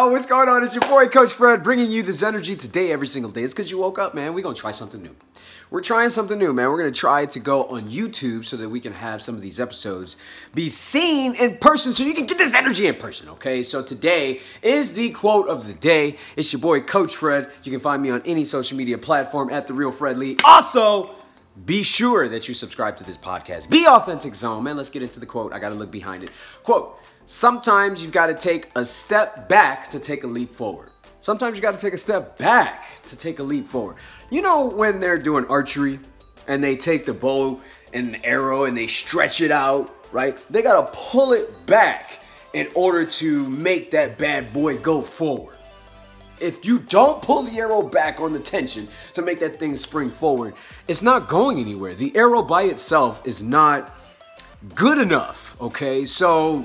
Yo, what's going on? It's your boy, Coach Fred, bringing you this energy today, every single day. It's because you woke up, man. We're going to try something new. We're trying something new, man. We're going to try to go on YouTube so that we can have some of these episodes be seen in person so you can get this energy in person, okay? So today is the quote of the day. It's your boy, Coach Fred. You can find me on any social media platform at The Real Fred Lee. Also, be sure that you subscribe to this podcast. Be Authentic Zone, man. Let's get into the quote. I got to look behind it. Quote, sometimes you've got to take a step back to take a leap forward. Sometimes you got to take a step back to take a leap forward. You know when they're doing archery and they take the bow and the arrow and they stretch it out, right? They got to pull it back in order to make that bad boy go forward if you don't pull the arrow back on the tension to make that thing spring forward, it's not going anywhere. The arrow by itself is not good enough, okay? So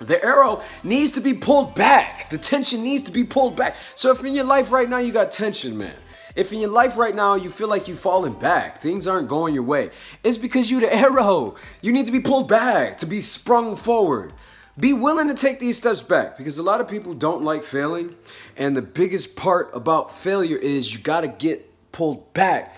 the arrow needs to be pulled back. The tension needs to be pulled back. So if in your life right now you got tension, man, if in your life right now you feel like you've fallen back, things aren't going your way, it's because you're the arrow. You need to be pulled back to be sprung forward. Be willing to take these steps back because a lot of people don't like failing. And the biggest part about failure is you got to get pulled back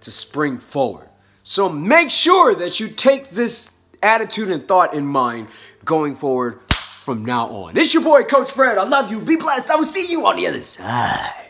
to spring forward. So make sure that you take this attitude and thought in mind going forward from now on. It's your boy, Coach Fred. I love you. Be blessed. I will see you on the other side.